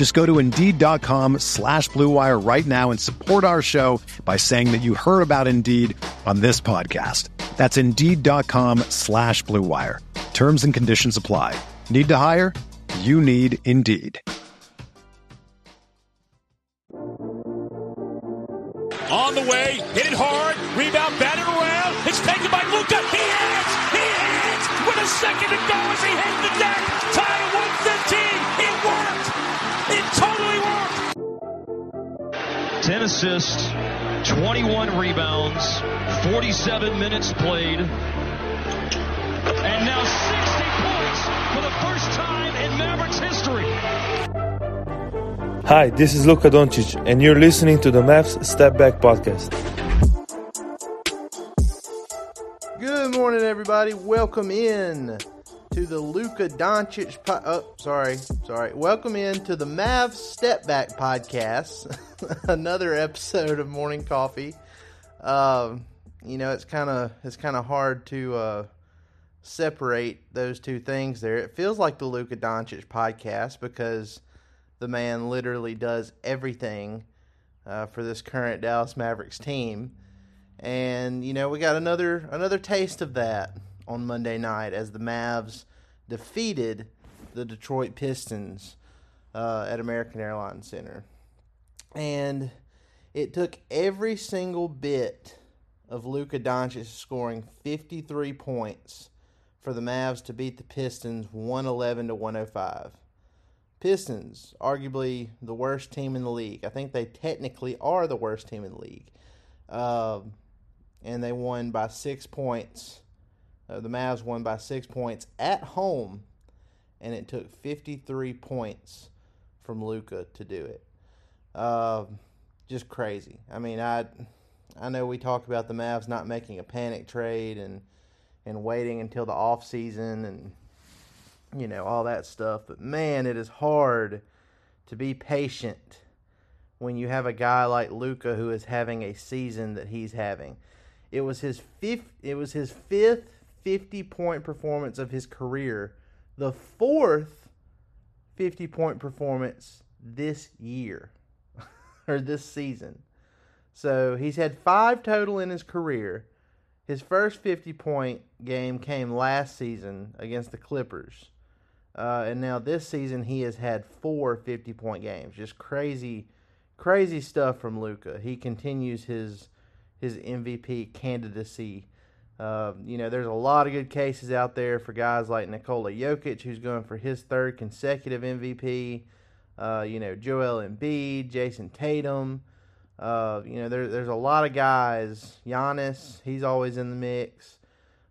Just go to Indeed.com slash BlueWire right now and support our show by saying that you heard about Indeed on this podcast. That's Indeed.com slash BlueWire. Terms and conditions apply. Need to hire? You need Indeed. On the way, hit it hard, rebound, batted around. It's taken by Luka. He hits! He hits! With a second to go as he hits the deck. Tie at 115. It worked. It totally worked. 10 assists, 21 rebounds, 47 minutes played, and now 60 points for the first time in Mavericks history. Hi, this is Luka Doncic, and you're listening to the Mavs Step Back Podcast. Good morning, everybody. Welcome in to the Luka Doncic. Po- oh, sorry, sorry. Welcome in to the Mavs Step Back Podcast. Another episode of Morning Coffee. Um, you know, it's kind of it's kind of hard to uh, separate those two things. There, it feels like the Luka Doncic podcast because the man literally does everything uh, for this current Dallas Mavericks team. And you know, we got another another taste of that on Monday night as the Mavs defeated the Detroit Pistons uh, at American Airlines Center. And it took every single bit of Luka Doncic scoring 53 points for the Mavs to beat the Pistons 111 to 105. Pistons, arguably the worst team in the league. I think they technically are the worst team in the league. Um, and they won by six points. Uh, the Mavs won by six points at home, and it took 53 points from Luka to do it. Um, just crazy. I mean, I I know we talk about the Mavs not making a panic trade and and waiting until the off season and you know all that stuff, but man, it is hard to be patient when you have a guy like Luka who is having a season that he's having. It was his fifth. It was his fifth fifty-point performance of his career, the fourth fifty-point performance this year or this season. So he's had five total in his career. His first 50 point game came last season against the Clippers. Uh, and now this season he has had four 50 point games. Just crazy, crazy stuff from Luka. He continues his his MVP candidacy. Uh, you know, there's a lot of good cases out there for guys like Nikola Jokic, who's going for his third consecutive MVP. Uh, you know, Joel Embiid, Jayson Tatum. Uh, you know, there, there's a lot of guys. Giannis, he's always in the mix.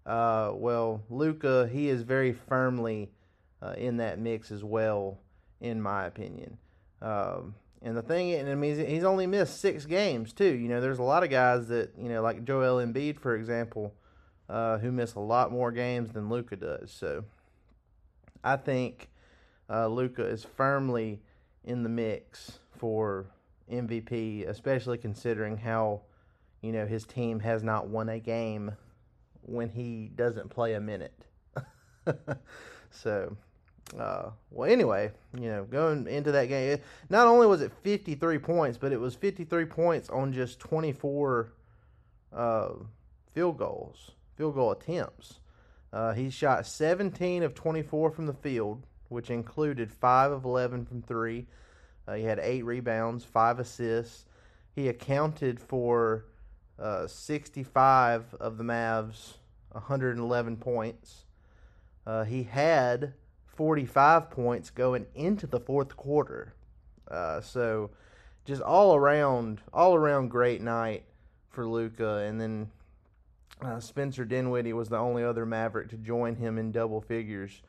Uh, well, Luka, he is very firmly uh, in that mix as well, in my opinion. Um, and the thing, and I mean, he's only missed six games too. You know, there's a lot of guys that you know, like Joel Embiid, for example, uh, who miss a lot more games than Luka does. So, I think uh, Luka is firmly in the mix for MVP, especially considering how you know his team has not won a game when he doesn't play a minute. so uh, well, anyway, you know, going into that game, not only was it 53 points, but it was 53 points on just 24 uh, field goals, field goal attempts. Uh, he shot 17 of 24 from the field, which included 5 of 11 from three. Uh, he had 8 rebounds, 5 assists. He accounted for uh, 65 of the Mavs' 111 points. Uh, he had 45 points going into the fourth quarter. Uh, so just all around, all around great night for Luka. And then uh, Spencer Dinwiddie was the only other Maverick to join him in double figures.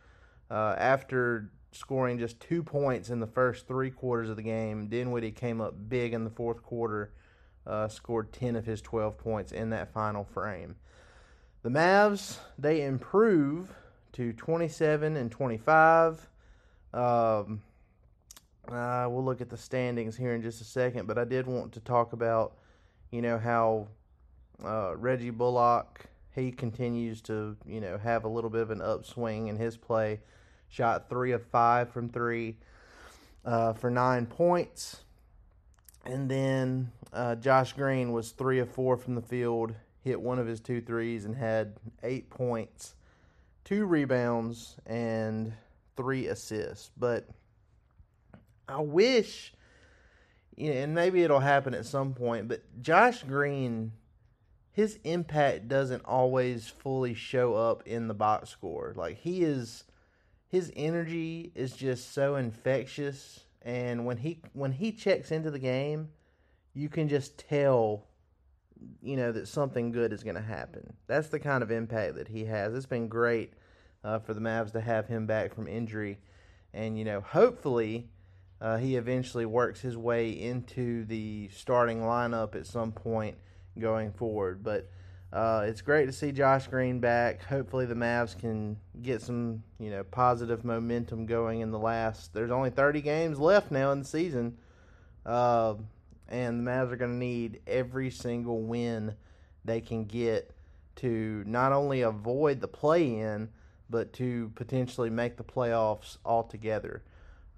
Uh, after scoring just two points in the first three quarters of the game, Dinwiddie came up big in the fourth quarter, uh, scored 10 of his 12 points in that final frame. The Mavs, they improve to 27 and 25. Um, uh, we'll look at the standings here in just a second, but I did want to talk about, you know, how uh, Reggie Bullock he continues to, you know, have a little bit of an upswing in his play. Shot three of five from three uh, for nine points, and then uh, Josh Green was three of four from the field, hit one of his two threes, and had eight points two rebounds and three assists. But I wish, you know, and maybe it'll happen at some point, but Josh Green, his impact doesn't always fully show up in the box score. Like he is his energy is just so infectious and when he when he checks into the game, you can just tell you know that something good is going to happen. That's the kind of impact that he has. It's been great uh, for the Mavs to have him back from injury, and you know hopefully uh, he eventually works his way into the starting lineup at some point going forward. But uh, it's great to see Josh Green back. Hopefully the Mavs can get some you know positive momentum going in the last. There's only 30 games left now in the season. Uh, and the Mavs are going to need every single win they can get to not only avoid the play in, but to potentially make the playoffs altogether.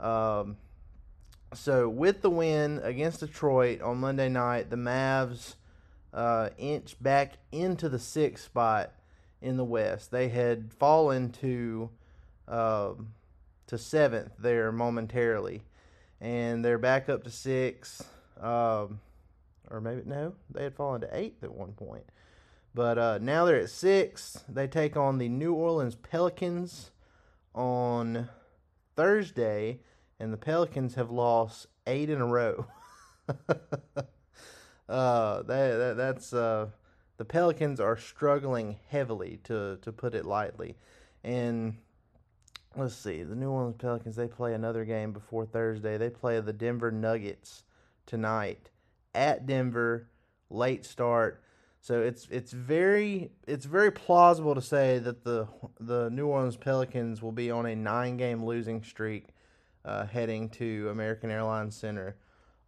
Um, so, with the win against Detroit on Monday night, the Mavs uh, inch back into the sixth spot in the West. They had fallen to uh, to seventh there momentarily, and they're back up to six. Um, or maybe no, they had fallen to eighth at one point. But uh, now they're at six. They take on the New Orleans Pelicans on Thursday, and the Pelicans have lost eight in a row. uh, that, that, that's uh, the Pelicans are struggling heavily, to to put it lightly. And let's see, the New Orleans Pelicans they play another game before Thursday. They play the Denver Nuggets tonight at Denver, late start. So it's it's very it's very plausible to say that the the New Orleans Pelicans will be on a nine game losing streak uh, heading to American Airlines Center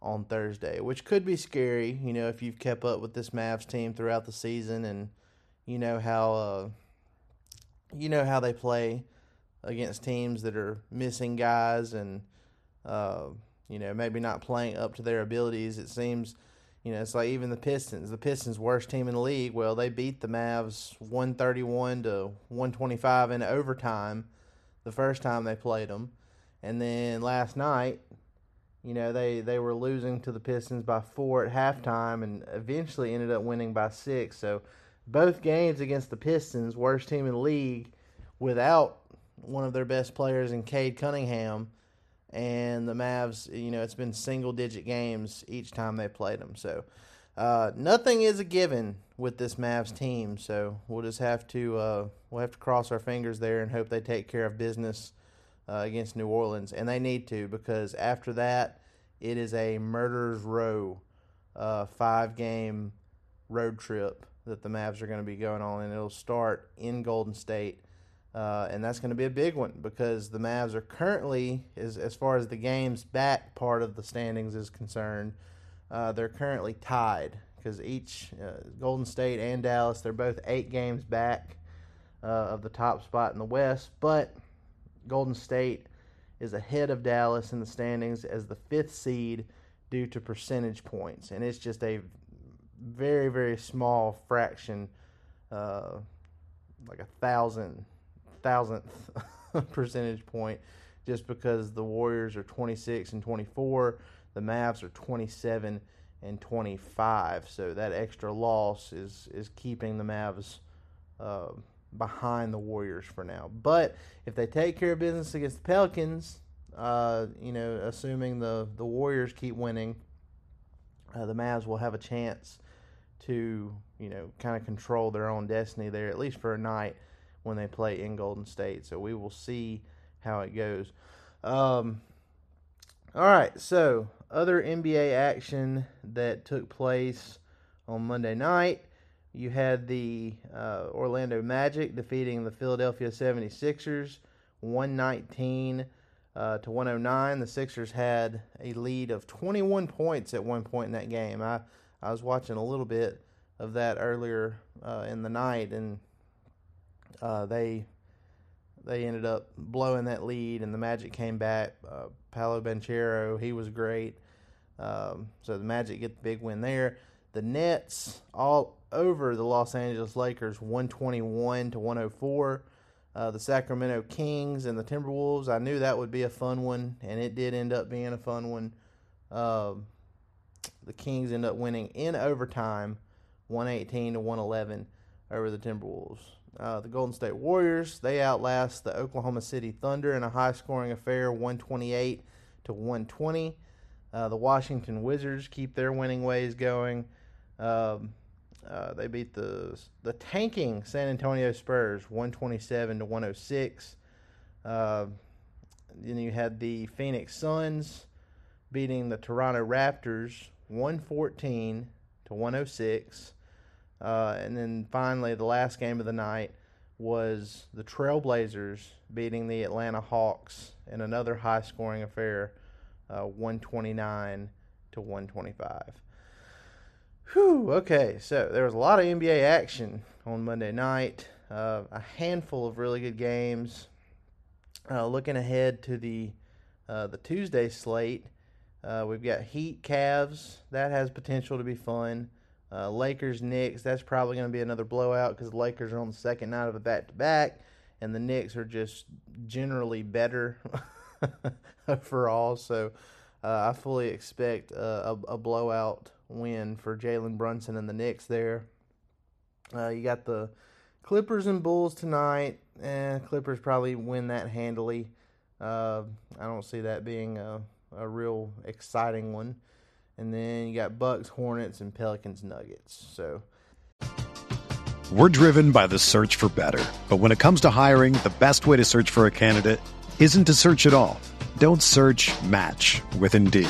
on Thursday, which could be scary. You know, if you've kept up with this Mavs team throughout the season and you know how uh, you know how they play against teams that are missing guys and uh, you know maybe not playing up to their abilities. It seems you know, it's like even the Pistons, the Pistons' worst team in the league. Well, they beat the Mavs 131 to 125 in overtime the first time they played them. And then last night, you know, they, they were losing to the Pistons by four at halftime and eventually ended up winning by six. So both games against the Pistons, worst team in the league, without one of their best players in Cade Cunningham – and the Mavs, you know, it's been single digit games each time they played them. So uh, nothing is a given with this Mavs team. So we'll just have to uh, we'll have to cross our fingers there and hope they take care of business uh, against New Orleans, and they need to because after that it is a murderers row uh, five game road trip that the Mavs are going to be going on, and it'll start in Golden State uh, and that's going to be a big one because the Mavs are currently, as, as far as the games back part of the standings is concerned, uh, they're currently tied because each uh, Golden State and Dallas they're both eight games back uh, of the top spot in the West, but Golden State is ahead of Dallas in the standings as the fifth seed due to percentage points, and it's just a very very small fraction, uh, like a thousand thousandth percentage point just because the Warriors are 26 and 24, the Mavs are 27 and 25. So that extra loss is is keeping the Mavs uh, behind the Warriors for now. But if they take care of business against the Pelicans, uh, you know, assuming the the Warriors keep winning, uh, the Mavs will have a chance to you know kind of control their own destiny there at least for a night when they play in Golden State. So we will see how it goes. Um, all right, so other NBA action that took place on Monday night. You had the uh, Orlando Magic defeating the Philadelphia 76ers 119 uh, to 109. The Sixers had a lead of 21 points at one point in that game. I, I was watching a little bit of that earlier uh, in the night, and uh, they they ended up blowing that lead, and the Magic came back. Uh, Paolo Banchero, he was great. Um, so the Magic get the big win there. The Nets all over the Los Angeles Lakers, 121 to 104. Uh, the Sacramento Kings and the Timberwolves. I knew that would be a fun one, and it did end up being a fun one. Uh, the Kings end up winning in overtime, 118 to 111 over the Timberwolves. Uh, the Golden State Warriors they outlast the Oklahoma City Thunder in a high-scoring affair, 128 to 120. Uh, the Washington Wizards keep their winning ways going. Um, uh, they beat the the tanking San Antonio Spurs 127 to 106. Uh, then you had the Phoenix Suns beating the Toronto Raptors 114 to 106. Uh, and then finally, the last game of the night was the Trailblazers beating the Atlanta Hawks in another high scoring affair, uh, 129 to 125. Whew, okay, so there was a lot of NBA action on Monday night, uh, a handful of really good games. Uh, looking ahead to the uh, the Tuesday slate, uh, we've got Heat Cavs. That has potential to be fun. Uh, Lakers Knicks. That's probably going to be another blowout because the Lakers are on the second night of a back to back, and the Knicks are just generally better overall. So uh, I fully expect a, a blowout win for Jalen Brunson and the Knicks there. Uh, you got the Clippers and Bulls tonight. Eh, Clippers probably win that handily. Uh, I don't see that being a, a real exciting one. And then you got Bucks, Hornets, and Pelicans, Nuggets. So. We're driven by the search for better. But when it comes to hiring, the best way to search for a candidate isn't to search at all. Don't search match with Indeed.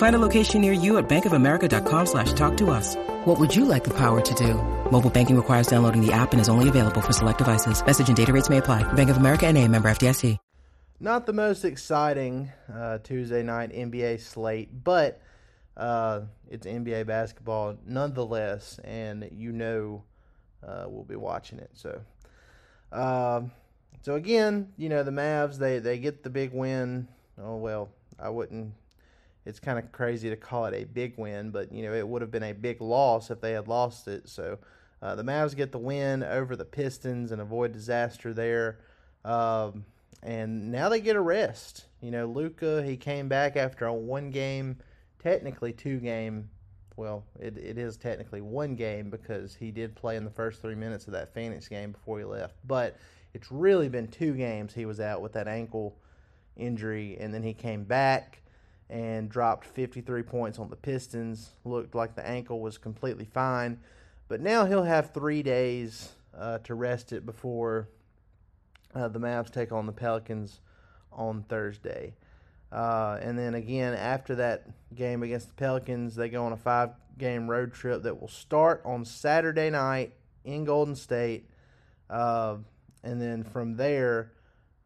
Find a location near you at bankofamerica.com slash talk to us. What would you like the power to do? Mobile banking requires downloading the app and is only available for select devices. Message and data rates may apply. Bank of America and a member FDIC. Not the most exciting uh, Tuesday night NBA slate, but uh, it's NBA basketball nonetheless, and you know uh, we'll be watching it. So, um, so again, you know the Mavs they they get the big win. Oh well, I wouldn't. It's kind of crazy to call it a big win, but you know it would have been a big loss if they had lost it. So uh, the Mavs get the win over the Pistons and avoid disaster there. Um, and now they get a rest. You know, Luka he came back after a one game, technically two game well, it, it is technically one game because he did play in the first three minutes of that Phoenix game before he left. But it's really been two games he was out with that ankle injury, and then he came back and dropped 53 points on the Pistons. Looked like the ankle was completely fine, but now he'll have three days uh, to rest it before uh, the Mavs take on the Pelicans on Thursday. Uh, and then again, after that game against the Pelicans, they go on a five game road trip that will start on Saturday night in Golden State. Uh, and then from there,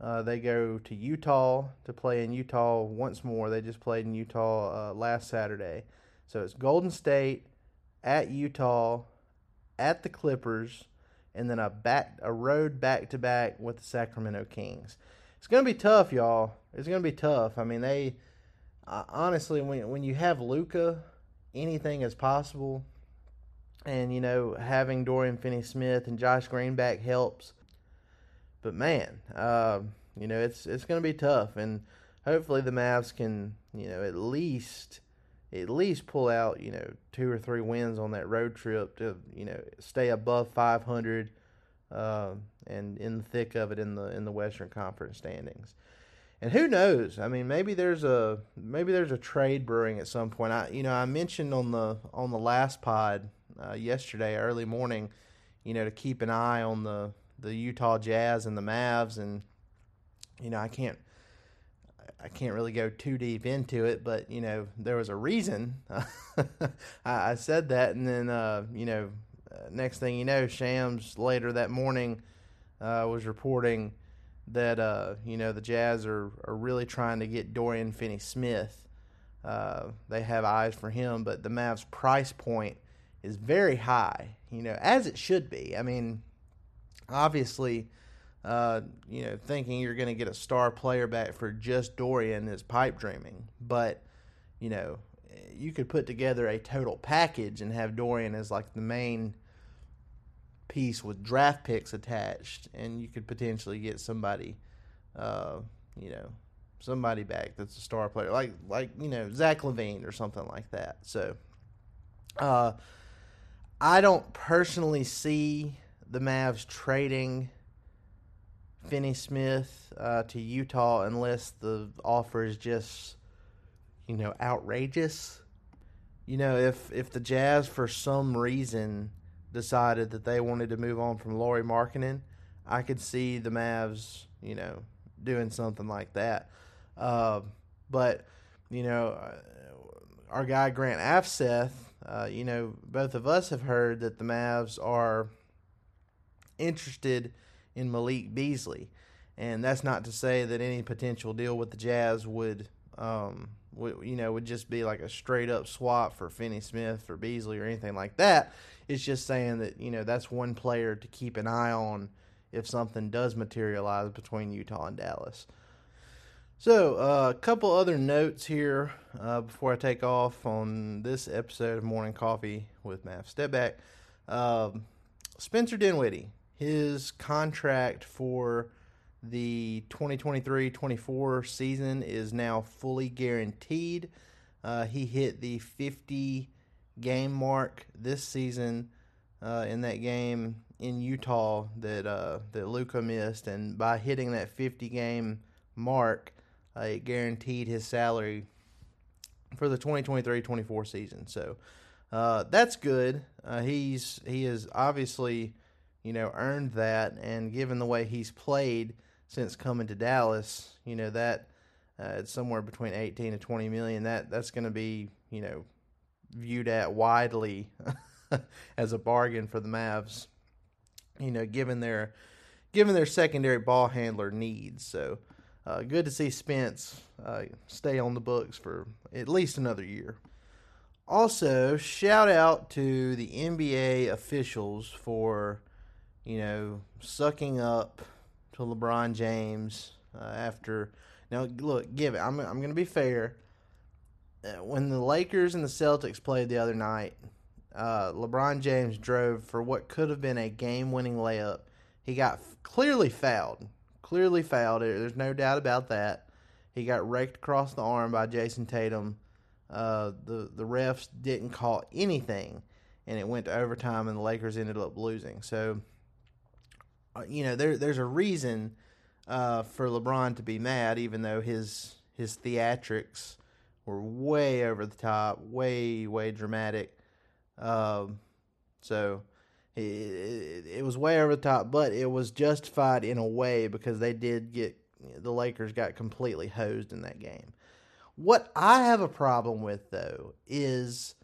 uh, they go to Utah to play in Utah once more. They just played in Utah uh, last Saturday. So it's Golden State at Utah, at the Clippers, and then a back a road back to back with the Sacramento Kings. It's gonna be tough, y'all. It's gonna be tough. I mean, they uh, honestly, when when you have Luka, anything is possible. And you know, having Dorian Finney-Smith and Josh Green back helps. But man, uh, you know, it's it's gonna be tough, and hopefully the Mavs can, you know, at least at least pull out, you know, two or three wins on that road trip to, you know, stay above 500 uh, and in the thick of it in the in the Western Conference standings. And who knows? I mean, maybe there's a maybe there's a trade brewing at some point. I you know I mentioned on the on the last pod uh, yesterday early morning, you know, to keep an eye on the the Utah Jazz and the Mavs, and you know I can't I can't really go too deep into it, but you know there was a reason I, I, said that, and then uh, you know uh, next thing you know, Shams later that morning uh, was reporting that uh, you know the Jazz are, are really trying to get Dorian Finney-Smith. Uh, they have eyes for him, but the Mavs' price point is very high. You know, as it should be. I mean, obviously, uh, you know, thinking you're going to get a star player back for just Dorian is pipe dreaming. But you know, you could put together a total package and have Dorian as like the main piece with draft picks attached, and you could potentially get somebody, uh, you know, somebody back that's a star player, like like you know Zach LaVine or something like that. So, uh, I don't personally see the Mavs trading Finney Smith uh, to Utah unless the offer is just you know outrageous. You know, if if the Jazz for some reason decided that they wanted to move on from Lauri Markkanen, I could see the Mavs, you know, doing something like that. Uh, but you know, our guy Grant Afseth, uh, you know, both of us have heard that the Mavs are interested in Malik Beasley, and that's not to say that any potential deal with the Jazz would, um, would you know, would just be like a straight up swap for Finney Smith for Beasley or anything like that. It's just saying that you know that's one player to keep an eye on if something does materialize between Utah and Dallas. So, uh, a couple other notes here uh, before I take off on this episode of Morning Coffee with Mavs Step Back. Um, Spencer Dinwiddie, his contract for the 2023-24 season is now fully guaranteed. Uh, he hit the 50 game mark this season uh, in that game in Utah that uh, that Luka missed, and by hitting that 50 game mark, uh, it guaranteed his salary for the 2023-24 season. So uh, that's good. Uh, he's he is obviously you know earned that, and given the way he's played since coming to Dallas, you know that. Uh, it's somewhere between 18 and 20 million. That that's going to be, you know, viewed at widely as a bargain for the Mavs. You know, given their given their secondary ball handler needs. So uh, good to see Spence uh, stay on the books for at least another year. Also, shout out to the NBA officials for you know sucking up to LeBron James uh, after. Now, look, give it. I'm I'm going to be fair. Uh, when the Lakers and the Celtics played the other night, uh, LeBron James drove for what could have been a game-winning layup. He got f- clearly fouled, clearly fouled. There's no doubt about that. He got raked across the arm by Jayson Tatum uh, the the refs didn't call anything, and it went to overtime, and the Lakers ended up losing. So, you know, there there's a reason uh, for LeBron to be mad, even though his his theatrics were way over the top, way way dramatic. Um, so it, it, it was way over the top, but it was justified in a way because they did get the Lakers got completely hosed in that game. What I have a problem with though is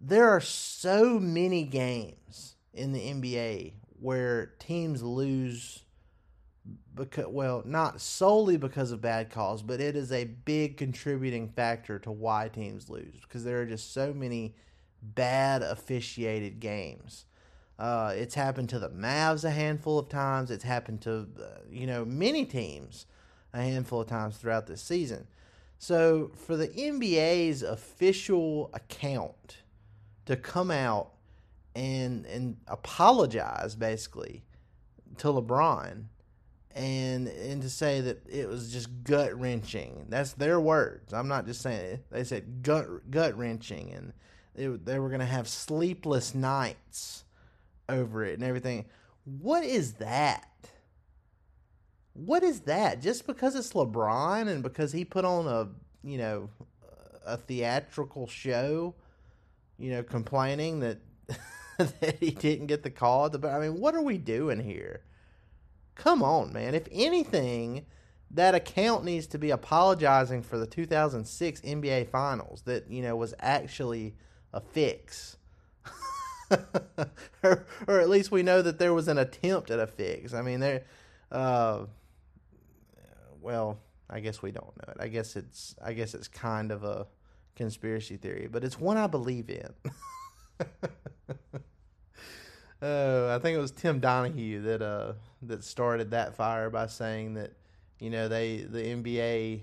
there are so many games in the NBA where teams lose because well, not solely because of bad calls, but it is a big contributing factor to why teams lose because there are just so many bad officiated games. Uh, it's happened to the Mavs a handful of times. It's happened to uh, you know many teams a handful of times throughout this season. So for the NBA's official account to come out and and apologize basically to LeBron and and to say that it was just gut wrenching. That's their words. I'm not just saying it. They said gut gut wrenching, and they, they were going to have sleepless nights over it and everything. What is that? What is that? Just because it's LeBron and because he put on a you know a theatrical show, you know, complaining that that he didn't get the call. But I mean, what are we doing here? Come on, man. If anything, that account needs to be apologizing for the 2006 NBA Finals that, you know, was actually a fix. or, or at least we know that there was an attempt at a fix. I mean, there, uh, well, I guess we don't know it. I guess it's, I guess it's kind of a conspiracy theory, but it's one I believe in. Uh, I think it was Tim Donaghy that uh, that started that fire by saying that you know they the NBA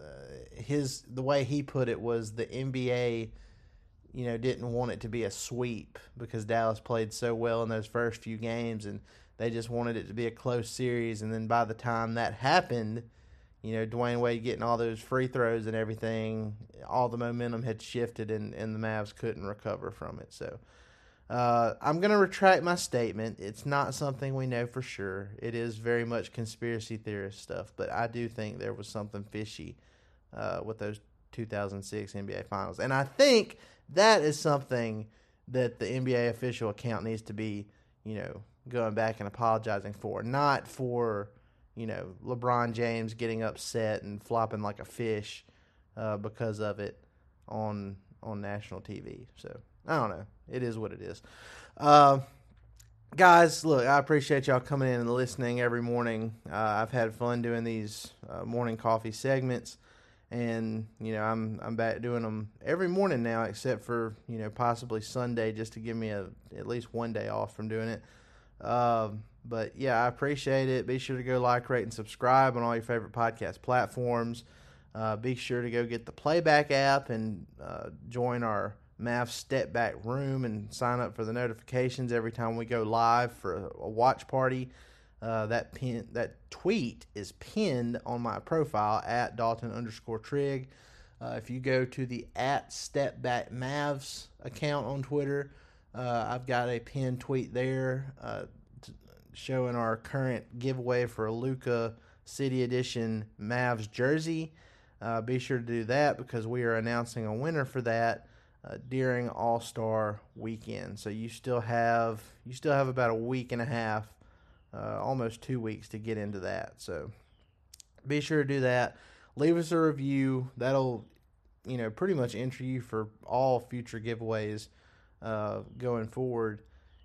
uh, his the way he put it was the NBA you know didn't want it to be a sweep because Dallas played so well in those first few games and they just wanted it to be a close series. And then by the time that happened you know Dwyane Wade getting all those free throws and everything all the momentum had shifted and, and the Mavs couldn't recover from it so uh, I'm going to retract my statement. It's not something we know for sure. It is very much conspiracy theorist stuff, but I do think there was something fishy uh, with those 2006 NBA Finals. And I think that is something that the NBA official account needs to be, you know, going back and apologizing for, not for, you know, LeBron James getting upset and flopping like a fish uh, because of it on on national TV. So I don't know. It is what it is. Uh, guys, look, I appreciate y'all coming in and listening every morning. Uh, I've had fun doing these uh, morning coffee segments, and you know I'm I'm back doing them every morning now, except for you know possibly Sunday, just to give me a at least one day off from doing it. Um, but yeah, I appreciate it. Be sure to go like, rate, and subscribe on all your favorite podcast platforms. Uh, be sure to go get the Playback app and uh, join our Mav Step Back Room and sign up for the notifications every time we go live for a, watch party. Uh, that pin, that tweet is pinned on my profile at Dalton underscore Trigg. Uh, if you go to the at Step Back Mavs account on Twitter, uh, I've got a pinned tweet there uh, showing our current giveaway for a Luka City Edition Mavs jersey. Uh, be sure to do that because we are announcing a winner for that uh, during All Star Weekend. So you still have you still have about a week and a half, uh, almost two weeks to get into that. So be sure to do that. Leave us a review. That'll you know pretty much enter you for all future giveaways uh, going forward.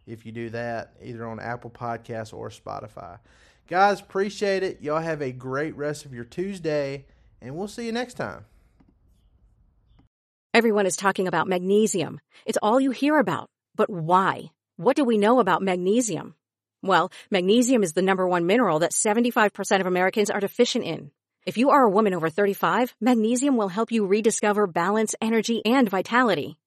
If you do that, either on Apple Podcasts or Spotify. Guys, appreciate it. Y'all have a great rest of your Tuesday, and we'll see you next time. Everyone is talking about magnesium. It's all you hear about. But why? What do we know about magnesium? Well, magnesium is the number one mineral that 75% of Americans are deficient in. If you are a woman over 35, magnesium will help you rediscover balance, energy, and vitality.